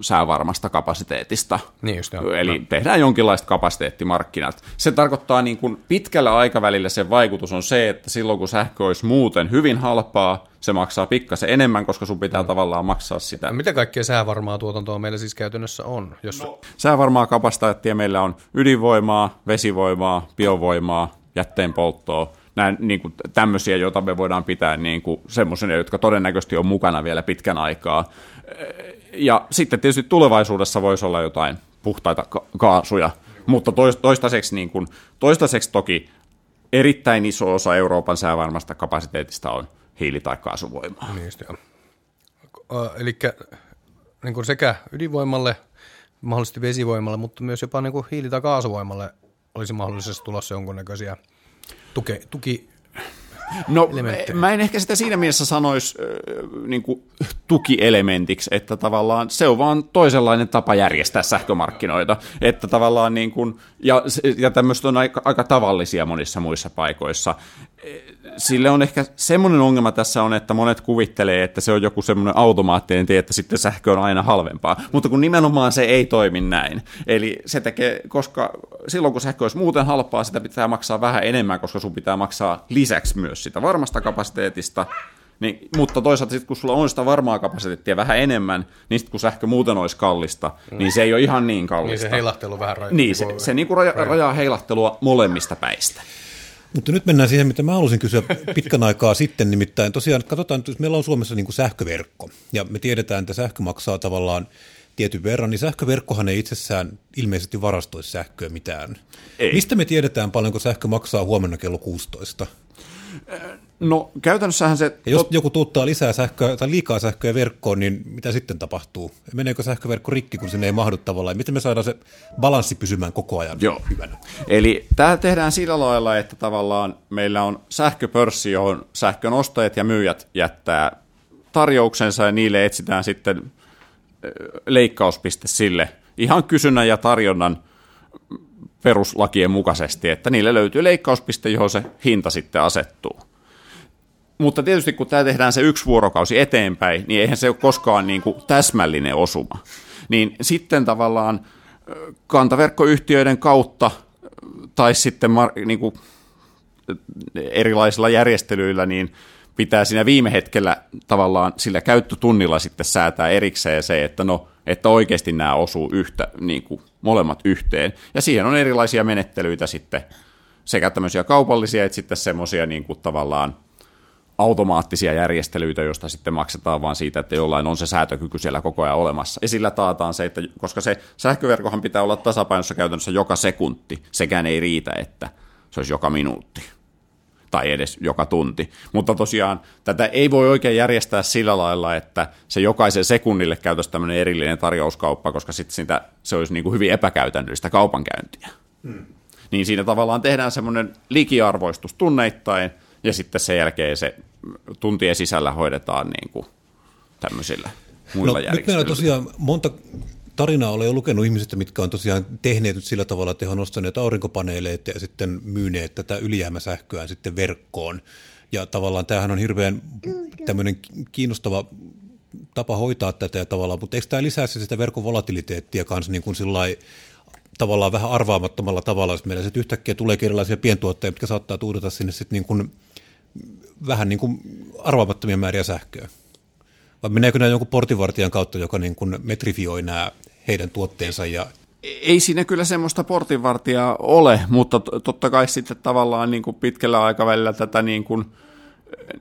B: säävarmasta kapasiteetista.
C: Niin just,
B: joo. Eli no. tehdään jonkinlaista kapasiteettimarkkinat. Se tarkoittaa niin kuin pitkällä aikavälillä se vaikutus on se, että silloin kun sähkö olisi muuten hyvin halpaa, se maksaa pikkasen enemmän, koska sun pitää mm. tavallaan maksaa sitä.
C: Mitä kaikkea säävarmaa tuotantoa meillä siis käytännössä on? Jos... No,
B: säävarmaa kapasiteettia meillä on ydinvoimaa, vesivoimaa, biovoimaa, jätteenpolttoa, näin, niin kuin, tämmöisiä, joita me voidaan pitää niin kuin, semmoisia, jotka todennäköisesti on mukana vielä pitkän aikaa. Ja sitten tietysti tulevaisuudessa voisi olla jotain puhtaita ka- kaasuja, mutta toistaiseksi, niin kuin, toistaiseksi toki erittäin iso osa Euroopan säävarmasta kapasiteetista on hiili- tai kaasuvoimaa.
C: Niin just. Eli niin sekä ydinvoimalle, mahdollisesti vesivoimalle, mutta myös jopa niin kuin hiili- tai kaasuvoimalle olisi mahdollisesti tulossa jonkunnäköisiä tuki, tuki
B: No mä en ehkä sitä siinä mielessä sanoisi äh, niin kuin, tukielementiksi, että tavallaan se on vaan toisenlainen tapa järjestää sähkömarkkinoita, että tavallaan niin kuin, ja, ja tämmöistä on aika, aika tavallisia monissa muissa paikoissa. Sille on ehkä semmoinen ongelma tässä on, että monet kuvittelee, että se on joku semmoinen automaattinen tie, että sitten sähkö on aina halvempaa, mutta kun nimenomaan se ei toimi näin. Eli se tekee, koska silloin kun sähkö olisi muuten halpaa, sitä pitää maksaa vähän enemmän, koska sun pitää maksaa lisäksi myös sitä varmasta kapasiteetista, niin, mutta toisaalta sitten kun sulla on sitä varmaa kapasiteettia vähän enemmän, niin sitten kun sähkö muuten olisi kallista, mm. niin se ei ole ihan niin kallista.
C: Niin se heilahtelu vähän raja,
B: Niin, se, se niin kuin raja, rajaa heilahtelua molemmista päistä.
A: Mutta nyt mennään siihen, mitä mä halusin kysyä pitkän aikaa sitten, nimittäin tosiaan katsotaan, että meillä on Suomessa niin kuin sähköverkko, ja me tiedetään, että sähkö maksaa tavallaan tietyn verran, niin sähköverkkohan ei itsessään ilmeisesti varastoisi sähköä mitään. Ei. Mistä me tiedetään paljonko sähkö maksaa huomenna kello 16?
B: No käytännössähän se...
A: Ja jos tot... joku tuottaa lisää sähköä tai liikaa sähköä verkkoon, niin mitä sitten tapahtuu? Meneekö sähköverkko rikki, kun sinne ei mahdu tavallaan? Miten me saadaan se balanssi pysymään koko ajan
B: Joo. hyvänä? Eli tämä tehdään sillä lailla, että tavallaan meillä on sähköpörssi, johon sähkön ostajat ja myyjät jättää tarjouksensa ja niille etsitään sitten leikkauspiste sille ihan kysynnän ja tarjonnan peruslakien mukaisesti, että niille löytyy leikkauspiste, johon se hinta sitten asettuu. Mutta tietysti kun tämä tehdään se yksi vuorokausi eteenpäin, niin eihän se ole koskaan niin kuin täsmällinen osuma. Niin sitten tavallaan kantaverkkoyhtiöiden kautta tai sitten niin kuin erilaisilla järjestelyillä, niin pitää siinä viime hetkellä tavallaan sillä käyttötunnilla sitten säätää erikseen se, että no, että oikeasti nämä osuu yhtä, niin kuin molemmat yhteen. Ja siihen on erilaisia menettelyitä sitten, sekä tämmöisiä kaupallisia, että sitten semmoisia niin kuin tavallaan automaattisia järjestelyitä, joista sitten maksetaan vaan siitä, että jollain on se säätökyky siellä koko ajan olemassa. Ja sillä taataan se, että koska se sähköverkohan pitää olla tasapainossa käytännössä joka sekunti, sekään ei riitä, että se olisi joka minuutti tai edes joka tunti. Mutta tosiaan tätä ei voi oikein järjestää sillä lailla, että se jokaisen sekunnille käytäisi tämmöinen erillinen tarjouskauppa, koska sitten sitä, se olisi niin kuin hyvin epäkäytännöllistä kaupankäyntiä. Hmm. Niin siinä tavallaan tehdään semmoinen likiarvoistus tunneittain, ja sitten sen jälkeen se tuntien sisällä hoidetaan niin kuin tämmöisillä muilla no,
A: Nyt meillä on tosiaan monta tarinaa olen jo lukenut ihmisistä, mitkä on tosiaan tehneet nyt sillä tavalla, että he on ostaneet aurinkopaneeleita ja sitten myyneet tätä ylijäämäsähköä sitten verkkoon. Ja tavallaan tämähän on hirveän tämmöinen kiinnostava tapa hoitaa tätä ja tavallaan, mutta eikö tämä lisää sitä verkon volatiliteettia kanssa niin kuin tavallaan vähän arvaamattomalla tavalla, jos meillä sitten yhtäkkiä tulee erilaisia pientuottajia, jotka saattaa tuudata sinne sitten niin kuin, vähän niin kuin arvaamattomia määriä sähköä. Vai meneekö nämä jonkun portinvartijan kautta, joka niin kuin metrifioi nämä heidän tuotteensa ja
B: ei siinä kyllä semmoista portinvartijaa ole, mutta totta kai sitten tavallaan niin kuin pitkällä aikavälillä tätä niin kuin,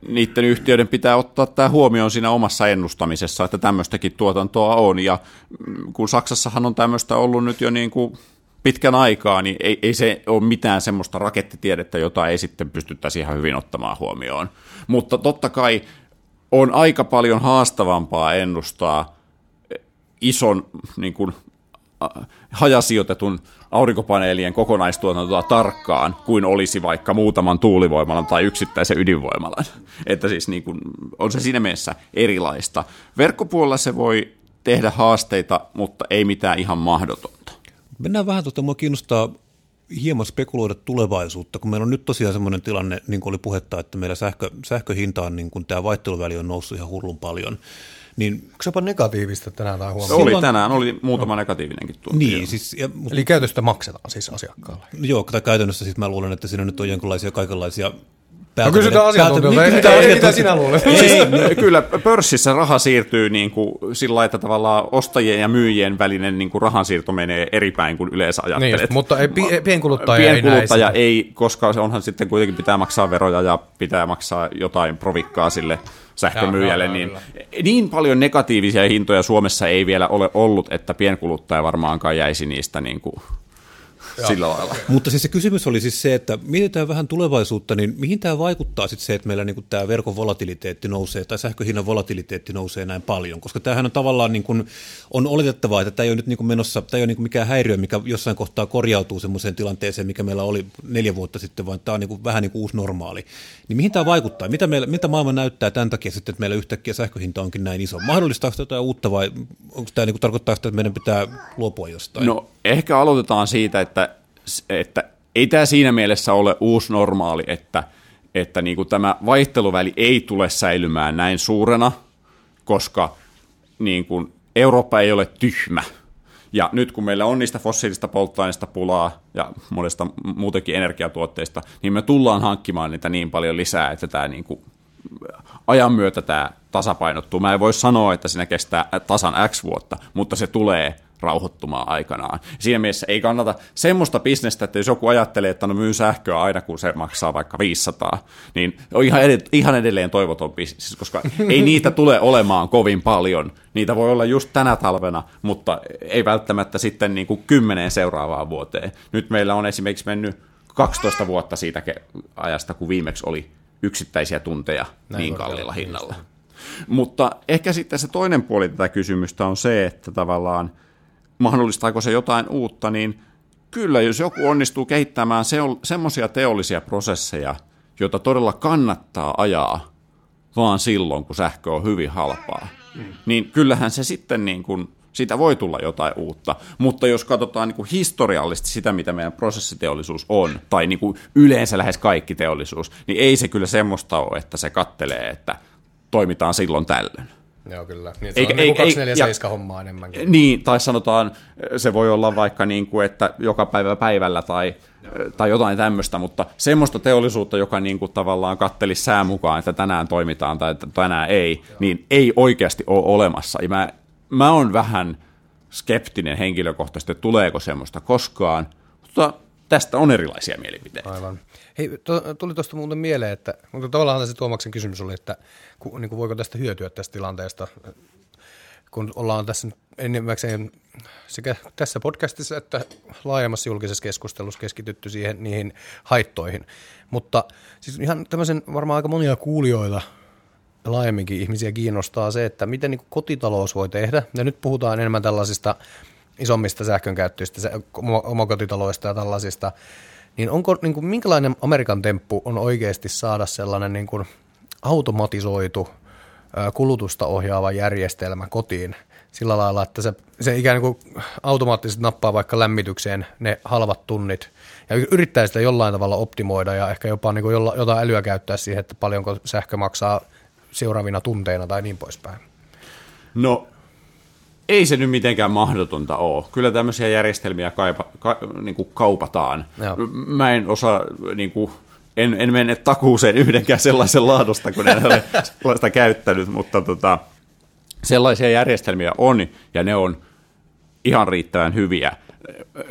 B: niiden yhtiöiden pitää ottaa tämä huomioon siinä omassa ennustamisessa, että tämmöistäkin tuotantoa on. Ja mm, kun Saksassahan on tämmöistä ollut nyt jo niin kuin pitkän aikaa, niin ei, ei se ole mitään semmoista rakettitiedettä, jota ei sitten pystyttäisi ihan hyvin ottamaan huomioon. Mutta totta kai on aika paljon haastavampaa ennustaa ison niin kuin, hajasijoitetun aurinkopaneelien kokonaistuotantoa tarkkaan, kuin olisi vaikka muutaman tuulivoimalan tai yksittäisen ydinvoimalan. Että siis niin kuin, on se siinä mielessä erilaista. Verkkopuolella se voi tehdä haasteita, mutta ei mitään ihan mahdotonta.
A: Mennään vähän tuota, mua kiinnostaa hieman spekuloida tulevaisuutta, kun meillä on nyt tosiaan semmoinen tilanne, niin kuin oli puhetta, että meillä sähkö, sähköhinta on, niin kuin tämä vaihteluväli on noussut ihan hullun paljon. Niin,
C: Onko se jopa negatiivista tänään tai huomenna?
B: Oli tänään, oli muutama no. negatiivinenkin tuo.
A: Niin, siis, ja,
C: mutta, Eli käytöstä maksetaan siis asiakkaalle.
A: Joo, tai käytännössä siis mä luulen, että siinä nyt on jonkinlaisia kaikenlaisia
C: No kysytään asiantuntijoilta, mitä, mitä, mitä, mitä sinä luulet? Ei,
B: niin, kyllä pörssissä raha siirtyy niin kuin sillä lailla, että tavallaan ostajien ja myyjien välinen niin kuin rahansiirto menee eri päin kuin yleensä ajattelet. Niin,
C: mutta ei,
B: pienkuluttaja, pienkuluttaja ei, ei, koska se onhan sitten kuitenkin pitää maksaa veroja ja pitää maksaa jotain provikkaa sille sähkömyyjälle, niin niin paljon negatiivisia hintoja Suomessa ei vielä ole ollut, että pienkuluttaja varmaankaan jäisi niistä niin kuin sillä lailla.
A: Mutta siis se kysymys oli siis se, että mietitään vähän tulevaisuutta, niin mihin tämä vaikuttaa sitten se, että meillä niin tämä verkon volatiliteetti nousee tai sähköhinnan volatiliteetti nousee näin paljon, koska tämähän on tavallaan niin kuin, on oletettavaa, että tämä ei ole nyt niin kuin menossa, tämä ei ole niin kuin mikään häiriö, mikä jossain kohtaa korjautuu semmoiseen tilanteeseen, mikä meillä oli neljä vuotta sitten, vaan tämä on niin kuin, vähän niin kuin uusi normaali. Niin mihin tämä vaikuttaa? Mitä, meillä, mitä maailma näyttää tämän takia sitten, että meillä yhtäkkiä sähköhinta onkin näin iso? Mahdollistaako jotain uutta vai onko tämä niin kuin, tarkoittaa sitä, että meidän pitää luopua jostain?
B: No ehkä aloitetaan siitä, että että ei tämä siinä mielessä ole uusi normaali, että, että niin kuin tämä vaihteluväli ei tule säilymään näin suurena, koska niin kuin Eurooppa ei ole tyhmä. Ja nyt kun meillä on niistä fossiilista polttoaineista pulaa ja monesta muutenkin energiatuotteista, niin me tullaan hankkimaan niitä niin paljon lisää, että tämä niin kuin ajan myötä tämä tasapainottuu. Mä en voi sanoa, että siinä kestää tasan X vuotta, mutta se tulee rauhoittumaan aikanaan. Siinä mielessä ei kannata semmoista bisnestä, että jos joku ajattelee, että no myy sähköä aina, kun se maksaa vaikka 500, niin on ihan, ed- ihan edelleen toivoton bisnes, koska ei niitä tule olemaan kovin paljon. Niitä voi olla just tänä talvena, mutta ei välttämättä sitten niin kuin kymmeneen seuraavaan vuoteen. Nyt meillä on esimerkiksi mennyt 12 vuotta siitä ajasta, kun viimeksi oli yksittäisiä tunteja Näin niin kalliilla hinnalla. Mutta ehkä sitten se toinen puoli tätä kysymystä on se, että tavallaan mahdollistaako se jotain uutta, niin kyllä, jos joku onnistuu kehittämään se, semmoisia teollisia prosesseja, joita todella kannattaa ajaa vaan silloin, kun sähkö on hyvin halpaa, mm. niin kyllähän se sitten niin kuin, siitä voi tulla jotain uutta. Mutta jos katsotaan niin kuin historiallisesti sitä, mitä meidän prosessiteollisuus on, tai niin kuin yleensä lähes kaikki teollisuus, niin ei se kyllä semmoista ole, että se kattelee, että toimitaan silloin tällöin.
C: Joo, kyllä. Niin, eikä, se on ei, niin 247 hommaa enemmänkin.
B: Niin, tai sanotaan, se voi olla vaikka niin kuin, että joka päivä päivällä tai, tai jotain tämmöistä, mutta semmoista teollisuutta, joka niin kuin tavallaan kattelisi sään mukaan, että tänään toimitaan tai että tänään ei, Joo. niin ei oikeasti ole olemassa. Ja mä, mä oon vähän skeptinen henkilökohtaisesti, että tuleeko semmoista koskaan, mutta tästä on erilaisia mielipiteitä.
C: Aivan. Hei, to, tuli tuosta muuten mieleen, että mutta tavallaan se Tuomaksen kysymys oli, että ku, niin kuin voiko tästä hyötyä tästä tilanteesta, kun ollaan tässä enimmäkseen sekä tässä podcastissa että laajemmassa julkisessa keskustelussa keskitytty siihen niihin haittoihin. Mutta siis ihan tämmöisen varmaan aika monia kuulijoita laajemminkin ihmisiä kiinnostaa se, että miten niin kotitalous voi tehdä. Ja nyt puhutaan enemmän tällaisista isommista sähkönkäyttöistä, omakotitaloista ja tällaisista niin onko, niin kuin, minkälainen Amerikan temppu on oikeasti saada sellainen niin kuin automatisoitu kulutusta ohjaava järjestelmä kotiin sillä lailla, että se, se ikään kuin automaattisesti nappaa vaikka lämmitykseen ne halvat tunnit ja yrittää sitä jollain tavalla optimoida ja ehkä jopa niin kuin jotain älyä käyttää siihen, että paljonko sähkö maksaa seuraavina tunteina tai niin poispäin.
B: No ei se nyt mitenkään mahdotonta ole. Kyllä tämmöisiä järjestelmiä kaipa, ka, niin kuin kaupataan. Joo. Mä en osaa, niin kuin, en, en mene takuuseen yhdenkään sellaisen laadusta, kun en ole sellaista käyttänyt, mutta tota, sellaisia järjestelmiä on, ja ne on ihan riittävän hyviä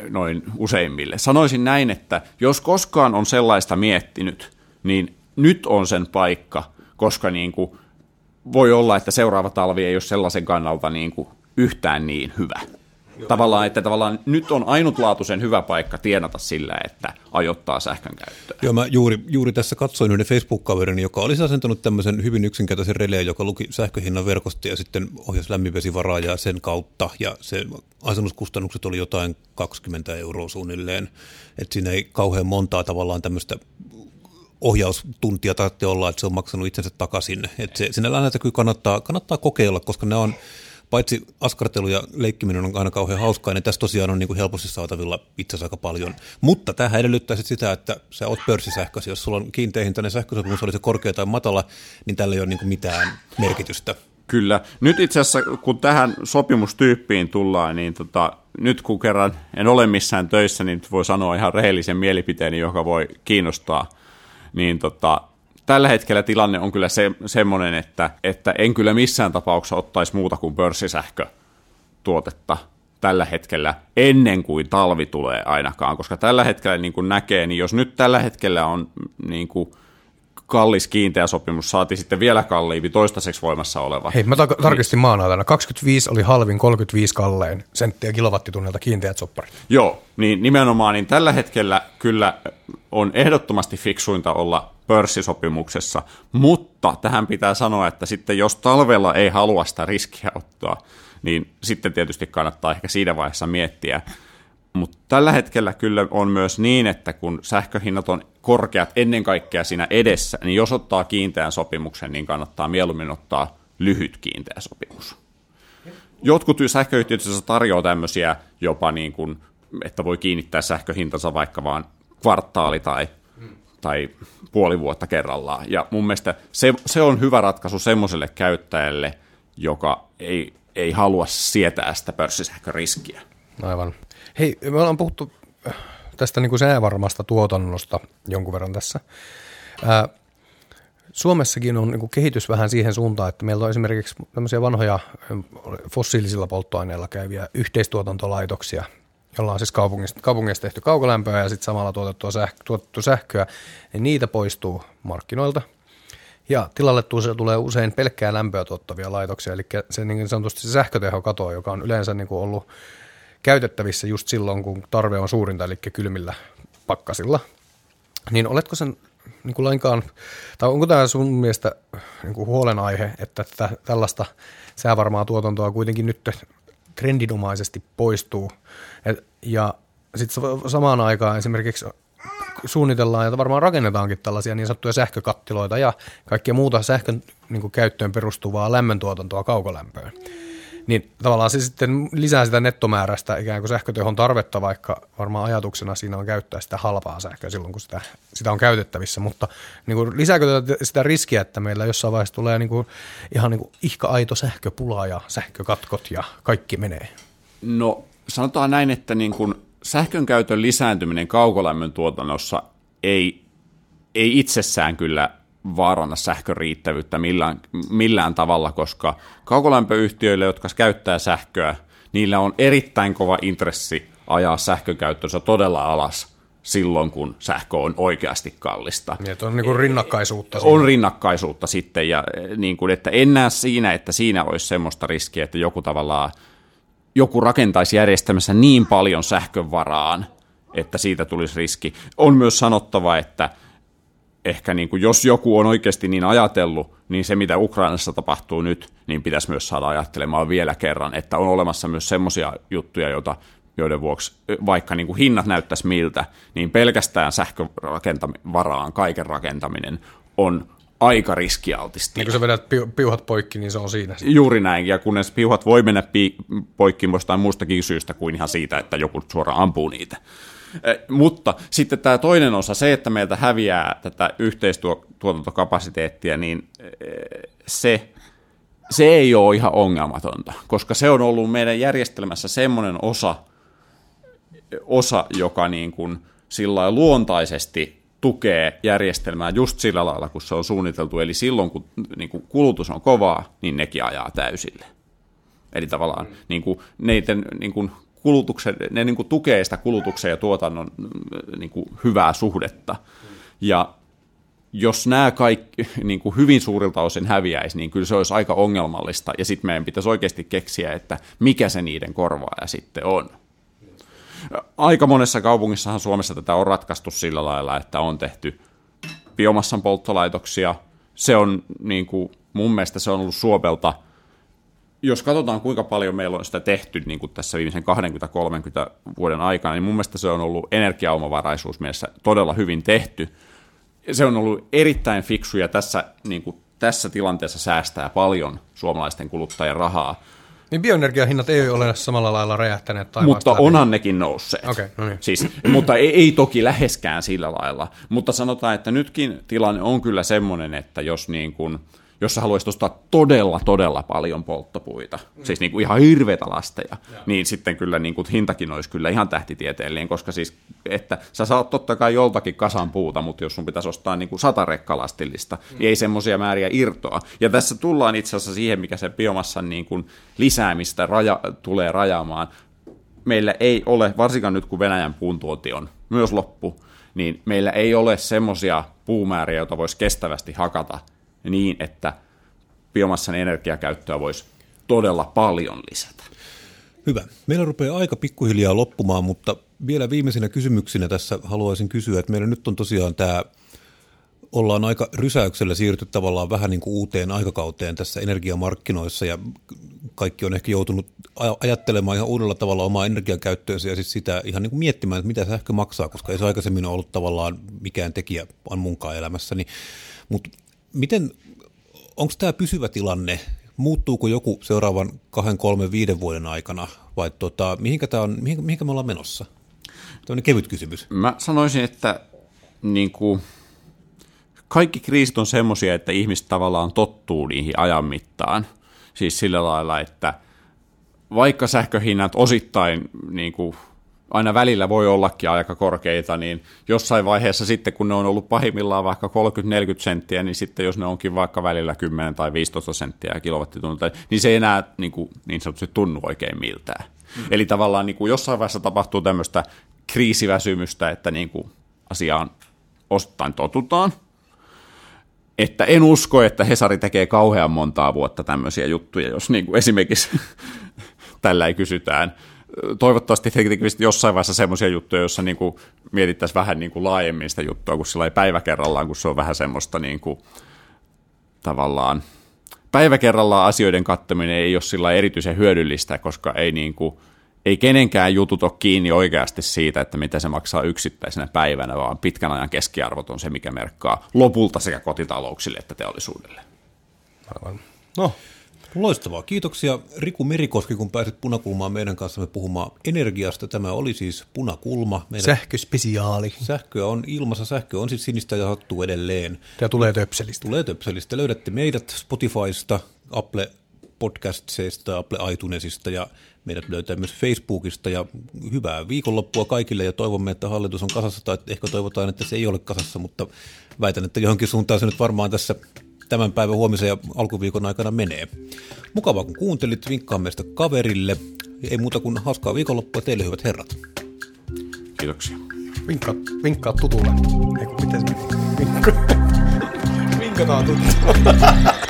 B: noin useimmille. Sanoisin näin, että jos koskaan on sellaista miettinyt, niin nyt on sen paikka, koska niin kuin voi olla, että seuraava talvi ei ole sellaisen kannalta niin kuin yhtään niin hyvä. Tavallaan, että tavallaan nyt on ainutlaatuisen hyvä paikka tienata sillä, että ajoittaa sähkön käyttöön.
A: Joo, mä juuri, juuri tässä katsoin yhden Facebook-kaverini, joka olisi asentanut tämmöisen hyvin yksinkertaisen releen, joka luki sähköhinnan verkosta ja sitten ohjasi lämminvesivaraajaa sen kautta, ja se asennuskustannukset oli jotain 20 euroa suunnilleen, että siinä ei kauhean montaa tavallaan tämmöistä ohjaustuntia tarvitse olla, että se on maksanut itsensä takaisin. Että se, sinä lähdettä kyllä kannattaa, kannattaa kokeilla, koska ne on, paitsi askartelu ja leikkiminen on aina kauhean hauskaa, niin tässä tosiaan on niin kuin helposti saatavilla itse aika paljon. Mutta tähän edellyttää sitä, että sä oot pörssisähkösi. Jos sulla on kiinteähintainen sähkösopimus, oli se korkea tai matala, niin tällä ei ole niin kuin mitään merkitystä.
B: Kyllä. Nyt itse asiassa, kun tähän sopimustyyppiin tullaan, niin tota, nyt kun kerran en ole missään töissä, niin voi sanoa ihan rehellisen mielipiteeni, joka voi kiinnostaa – niin tota, tällä hetkellä tilanne on kyllä se, semmoinen, että, että en kyllä missään tapauksessa ottaisi muuta kuin pörssisähkötuotetta tällä hetkellä ennen kuin talvi tulee ainakaan, koska tällä hetkellä niin kuin näkee, niin jos nyt tällä hetkellä on niin kuin kallis kiinteä sopimus, saati sitten vielä kalliimpi toistaiseksi voimassa oleva.
C: Hei, mä tar- tarkistin niin. maanantaina. 25 oli halvin, 35 kallein senttiä kilowattitunnilta kiinteät sopparit.
B: Joo, niin nimenomaan niin tällä hetkellä kyllä on ehdottomasti fiksuinta olla pörssisopimuksessa, mutta tähän pitää sanoa, että sitten jos talvella ei halua sitä riskiä ottaa, niin sitten tietysti kannattaa ehkä siinä vaiheessa miettiä. Mutta tällä hetkellä kyllä on myös niin, että kun sähköhinnat on korkeat ennen kaikkea siinä edessä, niin jos ottaa kiinteän sopimuksen, niin kannattaa mieluummin ottaa lyhyt kiinteä sopimus. Jotkut sähköyhtiöt tarjoaa tämmöisiä jopa niin kuin, että voi kiinnittää sähköhintansa vaikka vaan kvartaali tai, tai puoli vuotta kerrallaan. Ja mun mielestä se, se on hyvä ratkaisu semmoiselle käyttäjälle, joka ei, ei halua sietää sitä pörssisähköriskiä.
C: Aivan. Hei, me ollaan puhuttu äh, tästä niin kuin säävarmasta tuotannosta jonkun verran tässä. Ää, Suomessakin on niin kehitys vähän siihen suuntaan, että meillä on esimerkiksi tämmöisiä vanhoja fossiilisilla polttoaineilla käyviä yhteistuotantolaitoksia, jolla on siis kaupungista, kaupungista tehty kaukolämpöä ja sitten samalla tuotettua sähkö, tuotettu sähköä, niin niitä poistuu markkinoilta. Ja tilalle tulee usein pelkkää lämpöä tuottavia laitoksia, eli se niin sanotusti se sähköteho katoaa, joka on yleensä niin kuin ollut käytettävissä just silloin, kun tarve on suurinta, eli kylmillä pakkasilla. Niin oletko sen niin kuin lainkaan, tai onko tämä sun mielestä niin kuin huolenaihe, että tällaista säävarmaa tuotantoa kuitenkin nyt trendinomaisesti poistuu. Et, ja sitten samaan aikaan esimerkiksi suunnitellaan ja varmaan rakennetaankin tällaisia niin sanottuja sähkökattiloita ja kaikkea muuta sähkön niin kuin, käyttöön perustuvaa lämmöntuotantoa kaukolämpöön. Niin tavallaan se sitten lisää sitä nettomääräistä ikään kuin sähkötehon tarvetta, vaikka varmaan ajatuksena siinä on käyttää sitä halpaa sähköä silloin, kun sitä, sitä on käytettävissä. Mutta niin kuin, lisääkö tätä, sitä riskiä, että meillä jossain vaiheessa tulee niin kuin, ihan niin kuin ihka-aito sähköpula ja sähkökatkot ja kaikki menee?
B: No sanotaan näin, että niin kuin sähkön käytön lisääntyminen kaukolämmön tuotannossa ei, ei itsessään kyllä vaaranna sähkön riittävyyttä millään, millään tavalla, koska kaukolämpöyhtiöille, jotka käyttää sähköä, niillä on erittäin kova intressi ajaa sähkökäyttönsä todella alas silloin, kun sähkö on oikeasti kallista.
C: Niin, on niin kuin rinnakkaisuutta.
B: Siinä. On rinnakkaisuutta sitten, ja eh, niin kuin, että en näe siinä, että siinä olisi semmoista riskiä, että joku tavallaan joku rakentaisi järjestelmässä niin paljon sähkön varaan, että siitä tulisi riski. On myös sanottava, että ehkä niin kuin, jos joku on oikeasti niin ajatellut, niin se mitä Ukrainassa tapahtuu nyt, niin pitäisi myös saada ajattelemaan vielä kerran, että on olemassa myös semmoisia juttuja, joita, joiden vuoksi vaikka niin kuin hinnat näyttäisi miltä, niin pelkästään sähkövaraan kaiken rakentaminen on aika riskialtisti.
C: Niin kun sä vedät piuhat poikki, niin se on siinä.
B: Juuri näin, ja kunnes piuhat voi mennä pi- poikki jostain muustakin syystä kuin ihan siitä, että joku suoraan ampuu niitä. Mutta sitten tämä toinen osa, se, että meiltä häviää tätä yhteistuotantokapasiteettia, niin se se ei ole ihan ongelmatonta, koska se on ollut meidän järjestelmässä semmoinen osa, osa joka niin kuin sillä luontaisesti tukee järjestelmää just sillä lailla, kun se on suunniteltu. Eli silloin, kun niin kuin kulutus on kovaa, niin nekin ajaa täysille. Eli tavallaan niin kuin, neiden niin kuin kulutuksen, ne niin kuin tukee sitä kulutuksen ja tuotannon niin kuin hyvää suhdetta. Mm. Ja jos nämä kaikki niin kuin hyvin suurilta osin häviäisi, niin kyllä se olisi aika ongelmallista, ja sitten meidän pitäisi oikeasti keksiä, että mikä se niiden korvaaja sitten on. Aika monessa kaupungissahan Suomessa tätä on ratkaistu sillä lailla, että on tehty biomassan polttolaitoksia. Se on niin kuin, mun mielestä se on ollut Suopelta, jos katsotaan kuinka paljon meillä on sitä tehty niin kuin tässä viimeisen 20-30 vuoden aikana, niin mun mielestä se on ollut energiaomavaraisuus mielessä todella hyvin tehty. Se on ollut erittäin fiksu ja tässä, niin kuin, tässä tilanteessa säästää paljon suomalaisten kuluttajien rahaa
C: niin bioenergiahinnat ei ole samalla lailla räjähtäneet
B: Mutta läpi. onhan nekin nousseet.
C: Okay, no niin.
B: siis, mutta ei, ei toki läheskään sillä lailla. Mutta sanotaan, että nytkin tilanne on kyllä semmoinen, että jos niin kuin – jos sä haluaisit ostaa todella, todella paljon polttopuita, mm. siis niin kuin ihan hirveitä lasteja, ja. niin sitten kyllä niin kuin hintakin olisi kyllä ihan tähtitieteellinen, koska siis, että sä saat totta kai joltakin kasan puuta, mutta jos sun pitäisi ostaa niin kuin sata rekkalastillista, mm. niin ei semmoisia määriä irtoa. Ja tässä tullaan itse asiassa siihen, mikä se biomassan niin kuin lisäämistä raja, tulee rajaamaan. Meillä ei ole, varsinkaan nyt kun Venäjän puuntuoti on myös loppu, niin meillä ei ole semmoisia puumääriä, joita voisi kestävästi hakata niin, että biomassan energiakäyttöä voisi todella paljon lisätä.
A: Hyvä. Meillä rupeaa aika pikkuhiljaa loppumaan, mutta vielä viimeisenä kysymyksinä tässä haluaisin kysyä, että meillä nyt on tosiaan tämä, ollaan aika rysäyksellä siirtynyt tavallaan vähän niin kuin uuteen aikakauteen tässä energiamarkkinoissa ja kaikki on ehkä joutunut ajattelemaan ihan uudella tavalla omaa energiakäyttöönsä ja siis sitä ihan niin kuin miettimään, että mitä sähkö maksaa, koska ei se aikaisemmin ollut tavallaan mikään tekijä on munkaan elämässäni. Mutta Miten, onko tämä pysyvä tilanne? Muuttuuko joku seuraavan kahden, kolmen, viiden vuoden aikana vai tota, mihinkä, tää on, mihinkä, mihinkä me ollaan menossa? Tällainen kevyt kysymys.
B: Mä sanoisin, että niin kuin, kaikki kriisit on semmoisia, että ihmiset tavallaan tottuu niihin ajan mittaan. Siis sillä lailla, että vaikka sähköhinnat osittain niin kuin, aina välillä voi ollakin aika korkeita, niin jossain vaiheessa sitten, kun ne on ollut pahimmillaan vaikka 30-40 senttiä, niin sitten jos ne onkin vaikka välillä 10 tai 15 senttiä kilowattitunnilta, niin se ei enää niin, kuin, niin sanotusti tunnu oikein miltään. Mm. Eli tavallaan niin kuin jossain vaiheessa tapahtuu tämmöistä kriisiväsymystä, että niin kuin asiaan osittain totutaan, että en usko, että Hesari tekee kauhean montaa vuotta tämmöisiä juttuja, jos niin kuin esimerkiksi tällä ei kysytään toivottavasti tekevät jossain vaiheessa semmoisia juttuja, joissa niin kuin mietittäisiin vähän niin kuin laajemmin sitä juttua, kun sillä ei päivä kerrallaan, kun se on vähän semmoista niin kuin, tavallaan päivä kerrallaan asioiden kattaminen ei ole sillä erityisen hyödyllistä, koska ei, niin kuin, ei kenenkään jutut ole kiinni oikeasti siitä, että mitä se maksaa yksittäisenä päivänä, vaan pitkän ajan keskiarvot on se, mikä merkkaa lopulta sekä kotitalouksille että teollisuudelle.
A: No, Loistavaa. Kiitoksia Riku Merikoski, kun pääsit Punakulmaan meidän kanssamme puhumaan energiasta. Tämä oli siis Punakulma.
C: Meidän Sähköspesiaali.
A: Sähköä on ilmassa. Sähkö on siis sinistä ja hattuu edelleen.
C: Ja tulee töpselistä.
A: Tulee töpselistä. Löydätte meidät Spotifysta, Apple Podcastseista, Apple iTunesista ja meidät löytää myös Facebookista ja hyvää viikonloppua kaikille ja toivomme, että hallitus on kasassa tai ehkä toivotaan, että se ei ole kasassa, mutta väitän, että johonkin suuntaan se nyt varmaan tässä tämän päivän huomisen ja alkuviikon aikana menee. Mukavaa kun kuuntelit, vinkkaa meistä kaverille. Ei muuta kuin hauskaa viikonloppua teille hyvät herrat.
B: Kiitoksia.
C: Vinkkaa, vinkkaa tutulle. Eikö, miten se Vinkkaa tutulle.